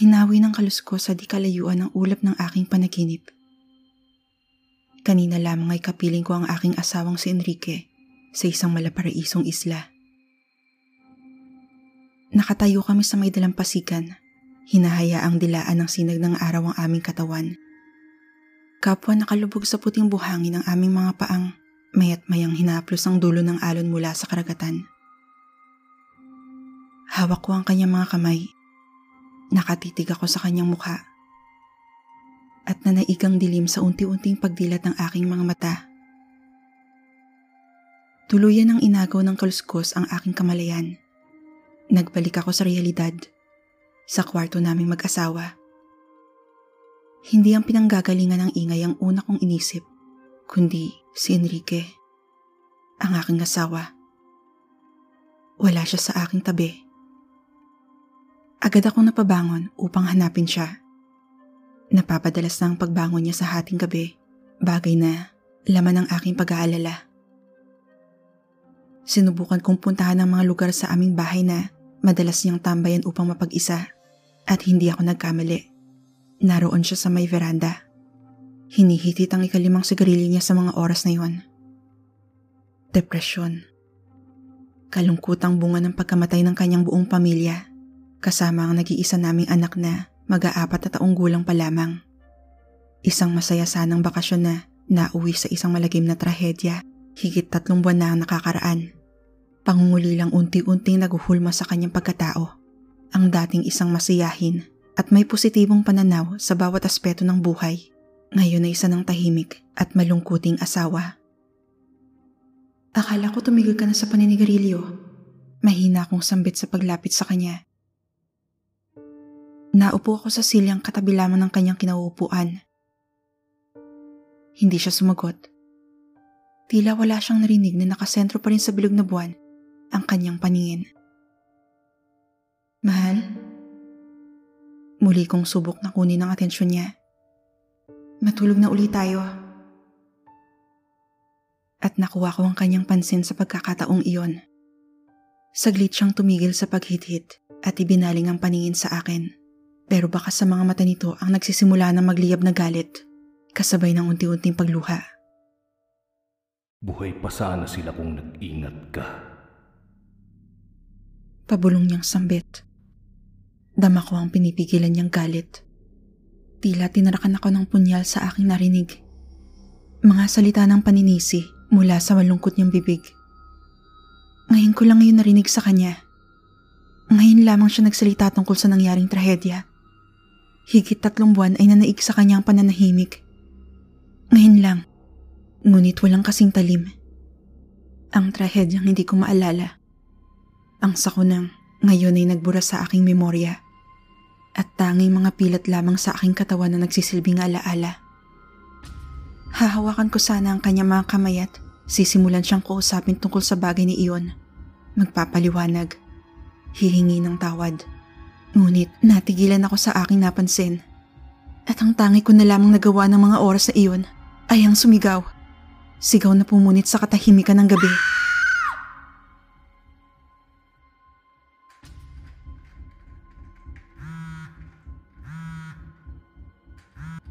Hinawi ng kaluskos sa di kalayuan ang ulap ng aking panaginip. Kanina lamang ay kapiling ko ang aking asawang si Enrique sa isang malaparaisong isla. Nakatayo kami sa may dalampasigan. Hinahaya ang dilaan ng sinag ng araw ang aming katawan. Kapwa nakalubog sa puting buhangin ang aming mga paang mayat mayang hinaplos ang dulo ng alon mula sa karagatan. Hawak ko ang kanyang mga kamay Nakatitig ako sa kanyang mukha at nanaigang dilim sa unti-unting pagdilat ng aking mga mata. Tuluyan ang inagaw ng kaluskos ang aking kamalayan. Nagbalik ako sa realidad, sa kwarto naming mag-asawa. Hindi ang pinanggagalingan ng ingay ang una kong inisip, kundi si Enrique, ang aking asawa. Wala siya sa aking tabi. Agad akong napabangon upang hanapin siya. Napapadalas na ang pagbangon niya sa hating gabi, bagay na laman ng aking pag-aalala. Sinubukan kong puntahan ang mga lugar sa aming bahay na madalas niyang tambayan upang mapag-isa at hindi ako nagkamali. Naroon siya sa may veranda. Hinihitit ang ikalimang sigarilyo niya sa mga oras na yon. Depresyon. Kalungkutang bunga ng pagkamatay ng kanyang buong pamilya kasama ang nag-iisa naming anak na mag-aapat na taong gulang pa lamang. Isang masaya sanang bakasyon na nauwi sa isang malagim na trahedya higit tatlong buwan na ang nakakaraan. Pangunguli lang unti-unting naguhulma sa kanyang pagkatao. Ang dating isang masiyahin at may positibong pananaw sa bawat aspeto ng buhay. Ngayon ay isa ng tahimik at malungkuting asawa. Akala ko tumigil ka na sa paninigarilyo. Mahina akong sambit sa paglapit sa kanya. Naupo ako sa silyang katabi lamang ng kanyang kinauupuan. Hindi siya sumagot. Tila wala siyang narinig na nakasentro pa rin sa bilog na buwan ang kanyang paningin. Mahal? Muli kong subok na kunin ang atensyon niya. Matulog na uli tayo. At nakuha ko ang kanyang pansin sa pagkakataong iyon. Saglit siyang tumigil sa paghithit at ibinaling ang paningin sa akin. Pero baka sa mga mata nito ang nagsisimula ng magliyab na galit, kasabay ng unti-unting pagluha. Buhay pa sana sila kung nag-ingat ka. Pabulong niyang sambit. Dama ko ang pinipigilan niyang galit. Tila tinarakan ako ng punyal sa aking narinig. Mga salita ng paninisi mula sa malungkot niyang bibig. Ngayon ko lang ngayon narinig sa kanya. Ngayon lamang siya nagsalita tungkol sa nangyaring trahedya. Higit tatlong buwan ay nanaig sa kanyang pananahimik. Ngayon lang, ngunit walang kasing talim. Ang trahedyang hindi ko maalala. Ang sakunang ngayon ay nagbura sa aking memorya at tanging mga pilat lamang sa aking katawan na nagsisilbing alaala. Hahawakan ko sana ang kanyang mga kamay at sisimulan siyang kausapin tungkol sa bagay ni Ion. Magpapaliwanag. Hihingi ng tawad. Ngunit natigilan ako sa aking napansin. At ang tangi ko na lamang nagawa ng mga oras na iyon ay ang sumigaw. Sigaw na pumunit sa katahimikan ng gabi.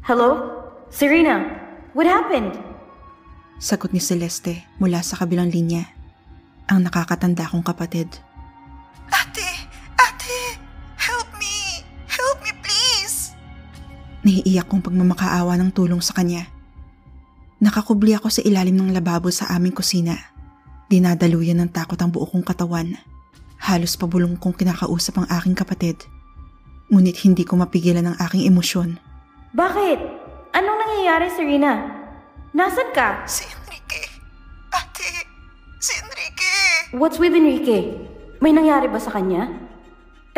Hello? Serena, what happened? Sagot ni Celeste mula sa kabilang linya. Ang nakakatanda kong kapatid. Naiiyak kong pagmamakaawa ng tulong sa kanya. Nakakubli ako sa ilalim ng lababo sa aming kusina. Dinadaluyan ng takot ang buo kong katawan. Halos pabulong kong kinakausap ang aking kapatid. Ngunit hindi ko mapigilan ang aking emosyon. Bakit? Anong nangyayari, Serena? Nasaan ka? Si Enrique. Ate, si Enrique. What's with Enrique? May nangyari ba sa kanya?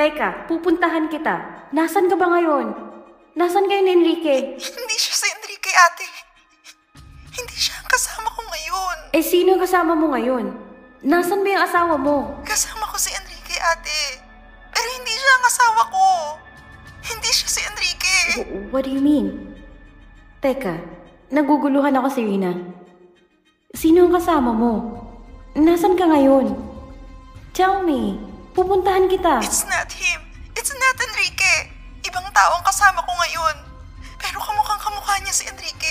Teka, pupuntahan kita. Nasaan ka ba ngayon? Nasaan kayo ni Enrique? Hindi siya si Enrique, ate. Hindi siya ang kasama ko ngayon. Eh, sino ang kasama mo ngayon? Nasaan ba yung asawa mo? Kasama ko si Enrique, ate. Pero hindi siya ang asawa ko. Hindi siya si Enrique. W- what do you mean? Teka, naguguluhan ako, Serena. Sino ang kasama mo? Nasaan ka ngayon? Tell me, pupuntahan kita. It's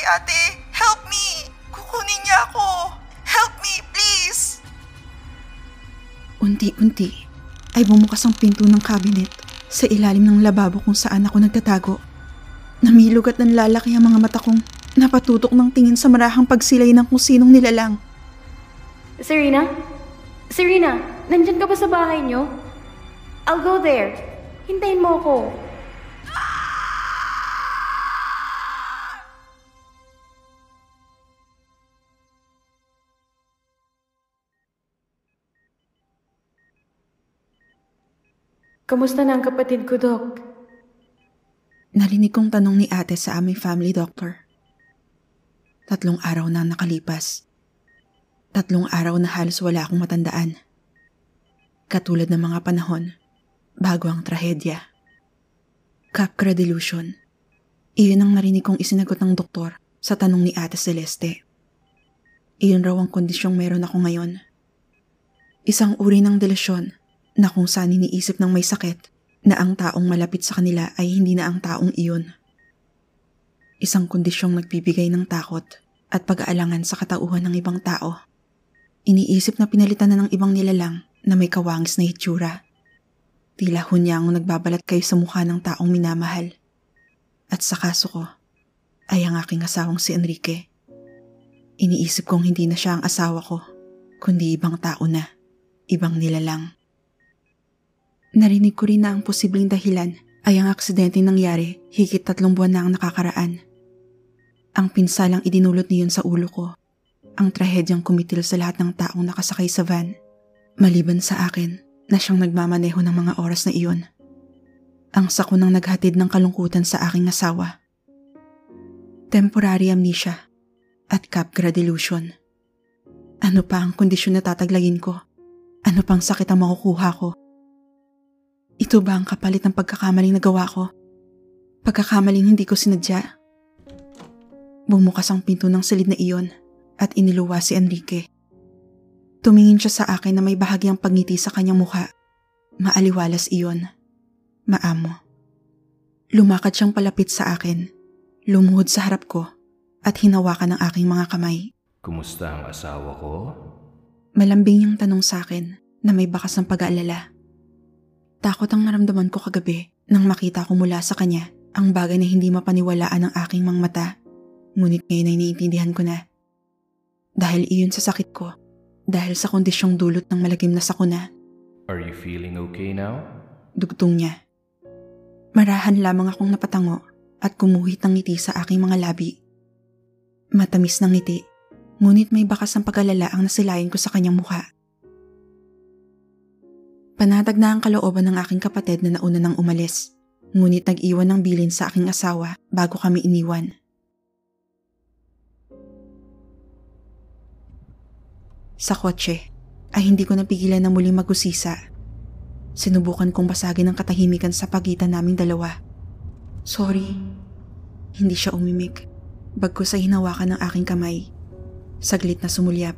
ate. Help me! Kukunin niya ako. Help me, please! Unti-unti ay bumukas ang pinto ng cabinet sa ilalim ng lababo kung saan ako nagtatago. Namilog at nanlalaki ang mga mata kong napatutok ng tingin sa marahang pagsilay ng kung sinong nilalang. Serena? Serena, nandyan ka ba sa bahay niyo? I'll go there. Hintayin mo ako. Kamusta na ang kapatid ko, Doc? Narinig kong tanong ni ate sa aming family doctor. Tatlong araw na nakalipas. Tatlong araw na halos wala akong matandaan. Katulad ng mga panahon, bago ang trahedya. Capra delusion. Iyon ang narinig kong isinagot ng doktor sa tanong ni Ate Celeste. Iyon raw ang kondisyong meron ako ngayon. Isang uri ng delusyon na kung saan iniisip ng may sakit na ang taong malapit sa kanila ay hindi na ang taong iyon. Isang kondisyong nagbibigay ng takot at pag-aalangan sa katauhan ng ibang tao. Iniisip na pinalitan na ng ibang nilalang na may kawangis na hitsura. Tila hunyang nagbabalat kayo sa mukha ng taong minamahal. At sa kaso ko, ay ang aking asawang si Enrique. Iniisip kong hindi na siya ang asawa ko, kundi ibang tao na, ibang nilalang. Narinig ko rin na ang posibleng dahilan ay ang aksidente nangyari higit tatlong buwan na ang nakakaraan. Ang pinsalang idinulot niyon sa ulo ko, ang trahedyang kumitil sa lahat ng taong nakasakay sa van, maliban sa akin na siyang nagmamaneho ng mga oras na iyon. Ang sako nang naghatid ng kalungkutan sa aking asawa. Temporary amnesia at capgra delusion. Ano pa ang kondisyon na tataglagin ko? Ano pang sakit ang makukuha ko? Ito ba ang kapalit ng pagkakamaling nagawa ko? Pagkakamaling hindi ko sinadya. Bumukas ang pinto ng silid na iyon at iniluwa si Enrique. Tumingin siya sa akin na may bahagyang pagngiti sa kanyang mukha. Maaliwalas iyon. Maamo. Lumakad siyang palapit sa akin. Lumuhod sa harap ko at hinawakan ang aking mga kamay. Kumusta ang asawa ko? Malambing yung tanong sa akin na may bakas ng pag-aalala. Takot ang naramdaman ko kagabi nang makita ko mula sa kanya ang bagay na hindi mapaniwalaan ng aking mga mata. Ngunit ngayon ay naiintindihan ko na. Dahil iyon sa sakit ko. Dahil sa kondisyong dulot ng malagim na sakuna. Are you feeling okay now? Dugtong niya. Marahan lamang akong napatango at kumuhit ng ngiti sa aking mga labi. Matamis ng ngiti, ngunit may bakas ng pag-alala ang nasilayan ko sa kanyang mukha. Panatag na ang kalooban ng aking kapatid na nauna nang umalis, ngunit nag-iwan ng bilin sa aking asawa bago kami iniwan. Sa kotse, ay hindi ko napigilan na muling magusisa. Sinubukan kong basagin ang katahimikan sa pagitan naming dalawa. Sorry. Hindi siya umimik. Bagkus ay hinawakan ng aking kamay. Saglit na sumulyap.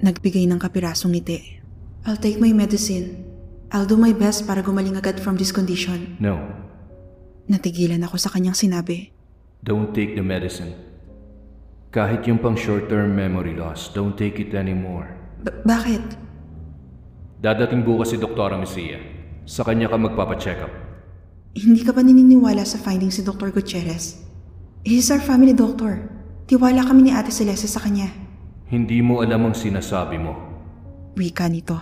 Nagbigay ng kapirasong ngiti. I'll take my medicine. I'll do my best para gumaling agad from this condition. No. Natigilan ako sa kanyang sinabi. Don't take the medicine. Kahit yung pang short-term memory loss, don't take it anymore. "Ba- bakit? Dadating bukas si Dr. Amicia. Sa kanya ka magpapacheck up. Hindi ka ba naniniwala sa findings si Dr. Gutierrez? He's our family doctor. Tiwala kami ni Ate Celeste sa kanya. Hindi mo alam ang sinasabi mo. Wika nito.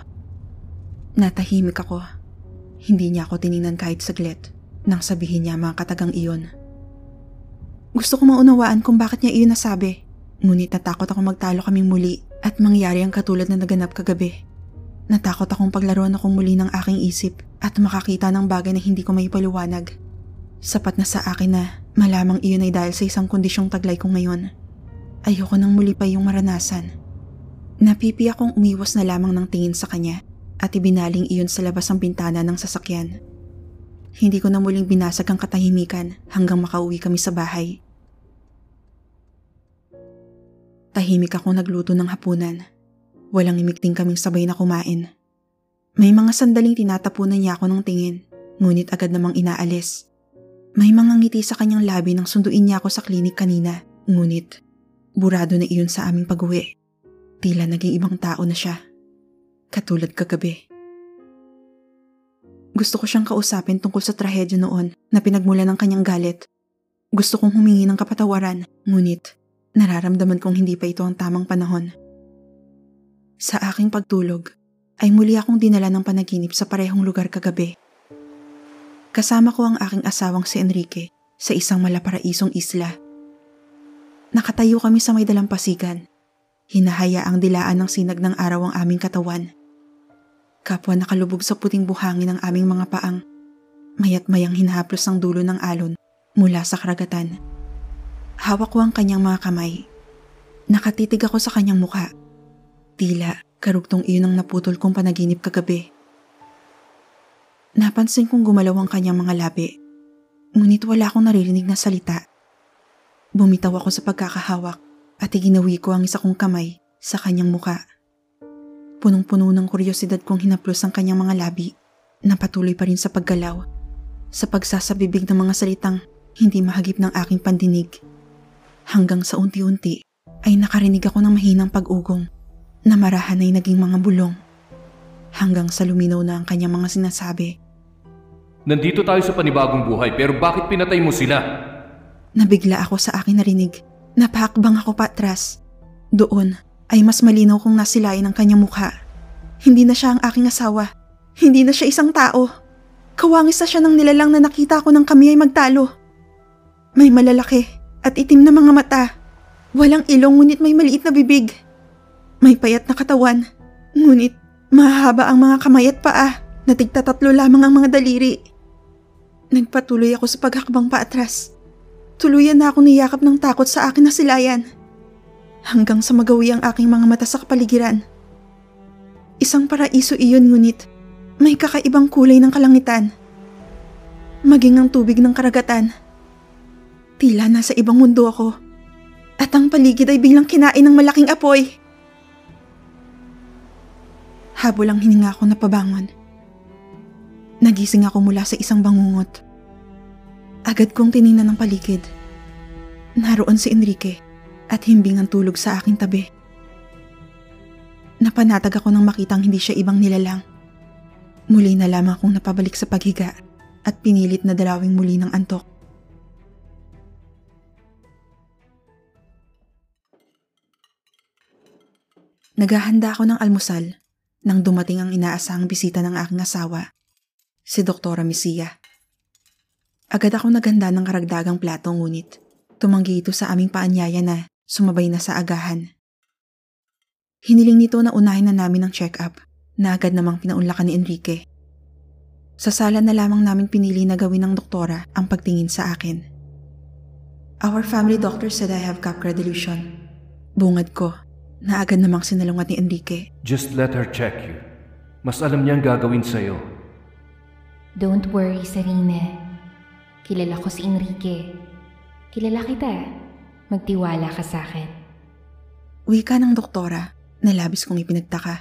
Natahimik ako. Hindi niya ako tiningnan kahit saglit nang sabihin niya mga katagang iyon. Gusto ko maunawaan kung bakit niya iyon nasabi. Ngunit natakot ako magtalo kaming muli at mangyari ang katulad na naganap kagabi. Natakot akong paglaruan akong muli ng aking isip at makakita ng bagay na hindi ko may paliwanag. Sapat na sa akin na malamang iyon ay dahil sa isang kondisyong taglay ko ngayon. Ayoko nang muli pa yung maranasan. Napipi akong umiwas na lamang ng tingin sa kanya at ibinaling iyon sa labas ng bintana ng sasakyan. Hindi ko na muling binasag ang katahimikan hanggang makauwi kami sa bahay. Tahimik ako nagluto ng hapunan. Walang imikting kaming sabay na kumain. May mga sandaling tinatapunan niya ako ng tingin, ngunit agad namang inaalis. May mga ngiti sa kanyang labi nang sunduin niya ako sa klinik kanina. Ngunit, burado na iyon sa aming pag-uwi. Tila naging ibang tao na siya. Katulad kagabi. Gusto ko siyang kausapin tungkol sa trahedya noon na pinagmula ng kanyang galit. Gusto kong humingi ng kapatawaran, ngunit nararamdaman kong hindi pa ito ang tamang panahon. Sa aking pagtulog, ay muli akong dinala ng panaginip sa parehong lugar kagabi. Kasama ko ang aking asawang si Enrique sa isang malaparaisong isla. Nakatayo kami sa may dalampasigan. Hinahaya ang dilaan ng sinag ng araw ang aming katawan. Kapwa nakalubog sa puting buhangin ng aming mga paang. Mayat mayang hinahaplos ang dulo ng alon mula sa karagatan. Hawak ko ang kanyang mga kamay. Nakatitig ako sa kanyang mukha. Tila karugtong iyon ang naputol kong panaginip kagabi. Napansin kong gumalaw ang kanyang mga labi. Ngunit wala akong naririnig na salita. Bumitaw ako sa pagkakahawak at iginawi ko ang isa kong kamay sa kanyang muka. Punong-puno ng kuryosidad kong hinaplos ang kanyang mga labi na patuloy pa rin sa paggalaw, sa pagsasabibig ng mga salitang hindi mahagip ng aking pandinig. Hanggang sa unti-unti ay nakarinig ako ng mahinang pag-ugong na marahan ay naging mga bulong. Hanggang sa luminaw na ang kanyang mga sinasabi. Nandito tayo sa panibagong buhay pero bakit pinatay mo sila? Nabigla ako sa aking narinig. Napahakbang ako patras. Doon ay mas malinaw kong nasilayan ang kanyang mukha. Hindi na siya ang aking asawa. Hindi na siya isang tao. Kawangis na siya ng nilalang na nakita ko nang kami ay magtalo. May malalaki at itim na mga mata. Walang ilong ngunit may maliit na bibig. May payat na katawan. Ngunit mahaba ang mga kamay at paa na tigtatatlo lamang ang mga daliri. Nagpatuloy ako sa paghakbang paatras. Tuluyan na ako niyakap ng takot sa akin na silayan hanggang sa magawi ang aking mga mata sa kapaligiran. Isang paraiso iyon ngunit may kakaibang kulay ng kalangitan. Maging ang tubig ng karagatan. Tila nasa ibang mundo ako. At ang paligid ay biglang kinain ng malaking apoy. Habol ang hininga ako na pabangon. Nagising ako mula sa isang bangungot. Agad kong tiningnan ng paligid. Naroon si Enrique at himbing ang tulog sa aking tabi. Napanatag ako nang makitang hindi siya ibang nilalang. Muli na lamang akong napabalik sa paghiga at pinilit na dalawing muli ng antok. Naghahanda ako ng almusal nang dumating ang inaasahang bisita ng aking asawa, si Doktora Misia. Agad ako naghanda ng karagdagang plato ngunit tumanggi ito sa aming paanyaya na sumabay na sa agahan. Hiniling nito na unahin na namin ang check-up na agad namang pinaunlakan ni Enrique. Sa sala na lamang namin pinili na gawin ng doktora ang pagtingin sa akin. Our family doctor said I have capra delusion. Bungad ko na agad namang sinalungat ni Enrique. Just let her check you. Mas alam niyang gagawin sa'yo. Don't worry, Sarine. Kilala ko si Enrique. Kilala kita. Magtiwala ka sa akin. Wika ng doktora na labis kong ipinagtaka.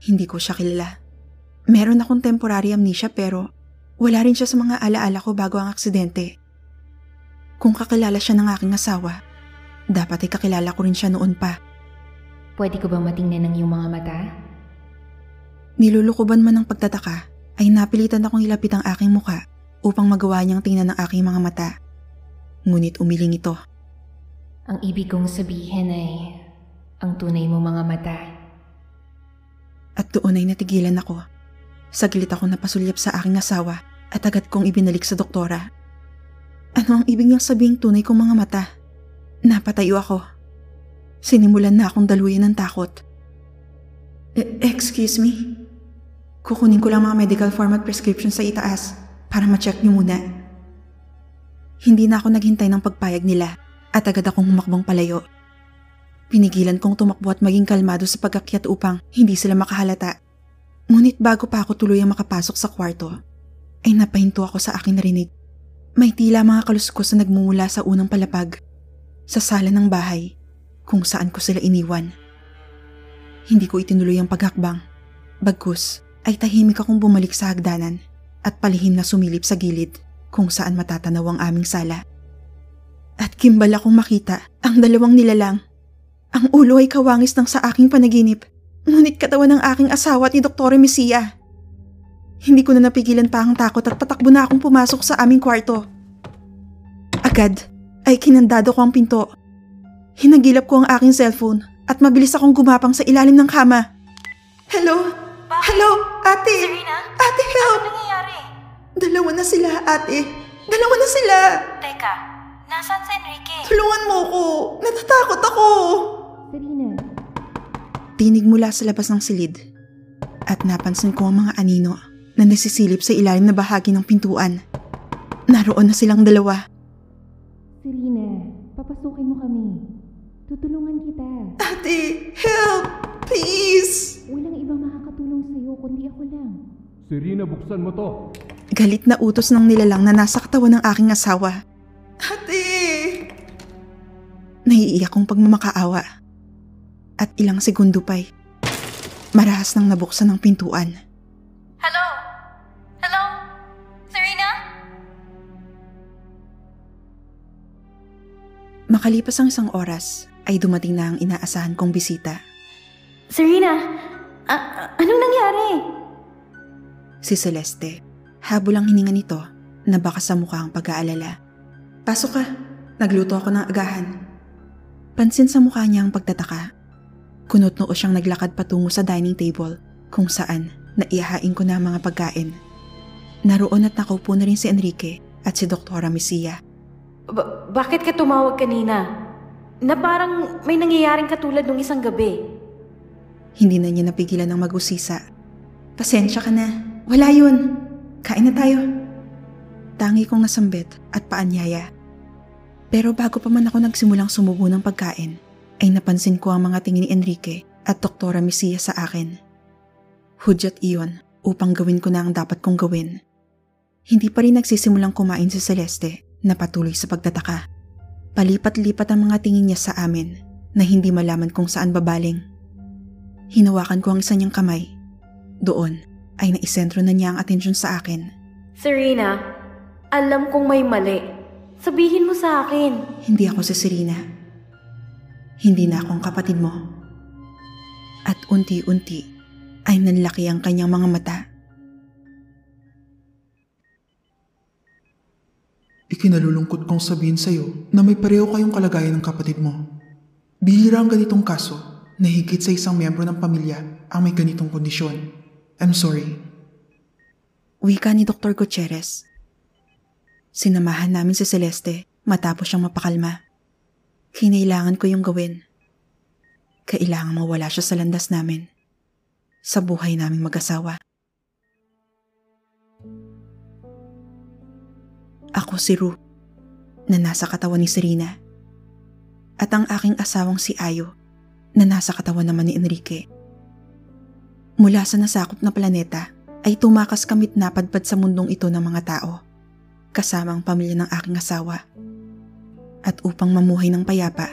Hindi ko siya kilala. Meron akong temporary amnesia pero wala rin siya sa mga alaala ko bago ang aksidente. Kung kakilala siya ng aking asawa, dapat ay kakilala ko rin siya noon pa. Pwede ko bang matingnan ng iyong mga mata? Nilulukuban man ng pagtataka, ay napilitan akong ilapit ang aking muka upang magawa niyang tingnan ng aking mga mata. Ngunit umiling ito. Ang ibig kong sabihin ay ang tunay mo mga mata. At doon ay natigilan ako. Saglit ako napasulyap sa aking asawa at agad kong ibinalik sa doktora. Ano ang ibig niyang sabing tunay kong mga mata? Napatayo ako. Sinimulan na akong daluyan ng takot. E- excuse me? Kukunin ko lang mga medical form at prescription sa itaas para ma-check niyo muna. Hindi na ako naghintay ng pagpayag nila at agad akong humakbang palayo. Pinigilan kong tumakbo at maging kalmado sa pagakyat upang hindi sila makahalata. Ngunit bago pa ako tuluyang makapasok sa kwarto, ay napahinto ako sa aking narinig. May tila mga kaluskos na nagmumula sa unang palapag, sa sala ng bahay, kung saan ko sila iniwan. Hindi ko itinuloy ang paghakbang. Bagkus ay tahimik akong bumalik sa hagdanan at palihim na sumilip sa gilid kung saan matatanaw ang aming sala. At gimbal akong makita ang dalawang nilalang. Ang ulo ay kawangis ng sa aking panaginip, ngunit katawan ng aking asawa at ni Dr. Misia. Hindi ko na napigilan pa ang takot at patakbo na akong pumasok sa aming kwarto. Agad ay kinandado ko ang pinto. Hinagilap ko ang aking cellphone at mabilis akong gumapang sa ilalim ng kama. Hello? Hello? Ate? Ano nangyayari? Dalawa na sila, ate. Dalawa na sila! Teka, nasan si Enrique? Tulungan mo ko! Natatakot ako! Serena. Tinig mula sa labas ng silid at napansin ko ang mga anino na nasisilip sa ilalim na bahagi ng pintuan. Naroon na silang dalawa. Serena, papasukin mo kami. Tutulungan kita. Ate, help! Please! Walang ibang makakatulong sa'yo kundi ako lang. Serena, buksan mo to. Galit na utos ng nilalang na nasa katawan ng aking asawa. Ate! Naiiyak kong pagmamakaawa. At ilang segundo pa'y marahas nang nabuksan ng pintuan. Hello? Hello? Serena? Makalipas ang isang oras, ay dumating na ang inaasahan kong bisita. Serena, a- a- anong nangyari? Si Celeste. Habol ang hininga nito na baka sa mukha ang pag-aalala. Pasok ka. Nagluto ako ng agahan. Pansin sa mukha niya ang pagtataka. Kunot-noo siyang naglakad patungo sa dining table kung saan naihahain ko na ang mga pagkain. Naroon at nakaupo na rin si Enrique at si Doktora Misia. Ba- bakit ka tumawag kanina? Na parang may nangyayaring katulad nung isang gabi. Hindi na niya napigilan ng mag-usisa. Pasensya ka na. Wala yun. Kain na tayo. Tangi kong nasambit at paanyaya. Pero bago pa man ako nagsimulang sumubo ng pagkain, ay napansin ko ang mga tingin ni Enrique at Doktora Misia sa akin. Hudyat iyon upang gawin ko na ang dapat kong gawin. Hindi pa rin nagsisimulang kumain si Celeste na patuloy sa pagtataka. Palipat-lipat ang mga tingin niya sa amin na hindi malaman kung saan babaling. Hinawakan ko ang isa niyang kamay. Doon ay naisentro na niya ang atensyon sa akin. Serena, alam kong may mali. Sabihin mo sa akin. Hindi ako si Serena. Hindi na akong kapatid mo. At unti-unti ay nanlaki ang kanyang mga mata. Ikinalulungkot kong sabihin sa'yo na may pareho kayong kalagayan ng kapatid mo. Bihira ang ganitong kaso na higit sa isang miyembro ng pamilya ang may ganitong kondisyon. I'm sorry. Wika ni Dr. Gutierrez. Sinamahan namin si Celeste matapos siyang mapakalma. Kinailangan ko yung gawin. Kailangan mawala siya sa landas namin. Sa buhay naming mag-asawa. Ako si Ru, na nasa katawan ni Serena. At ang aking asawang si Ayo, na nasa katawan naman ni Enrique. Mula sa nasakop na planeta ay tumakas kamit napadpad sa mundong ito ng mga tao, kasama ang pamilya ng aking asawa. At upang mamuhay ng payapa,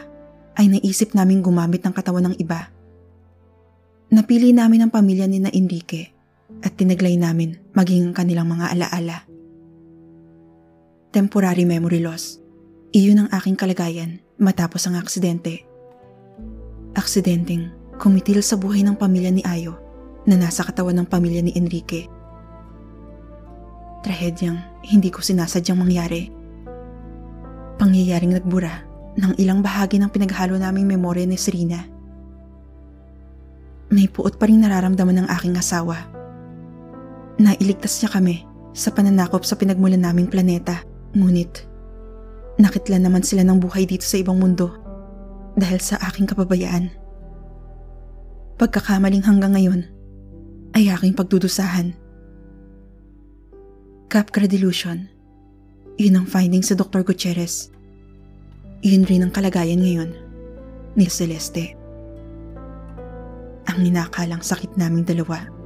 ay naisip naming gumamit ng katawan ng iba. Napili namin ang pamilya ni na Enrique at tinaglay namin maging ang kanilang mga alaala. Temporary memory loss. Iyon ang aking kalagayan matapos ang aksidente. Aksidenteng kumitil sa buhay ng pamilya ni Ayo na nasa katawan ng pamilya ni Enrique. Trahedyang hindi ko sinasadyang mangyari. Pangyayaring nagbura ng ilang bahagi ng pinaghalo naming memorya ni Serena. May puot pa rin nararamdaman ng aking asawa. Nailigtas niya kami sa pananakop sa pinagmulan naming planeta. Ngunit, nakitlan naman sila ng buhay dito sa ibang mundo dahil sa aking kapabayaan. Pagkakamaling hanggang ngayon ay aking pagdudusahan. Capgra delusion. Yun ang finding sa Dr. Gutierrez. Yun rin ang kalagayan ngayon ni Celeste. Ang inakalang sakit naming dalawa.